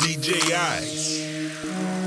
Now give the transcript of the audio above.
DJ Ice.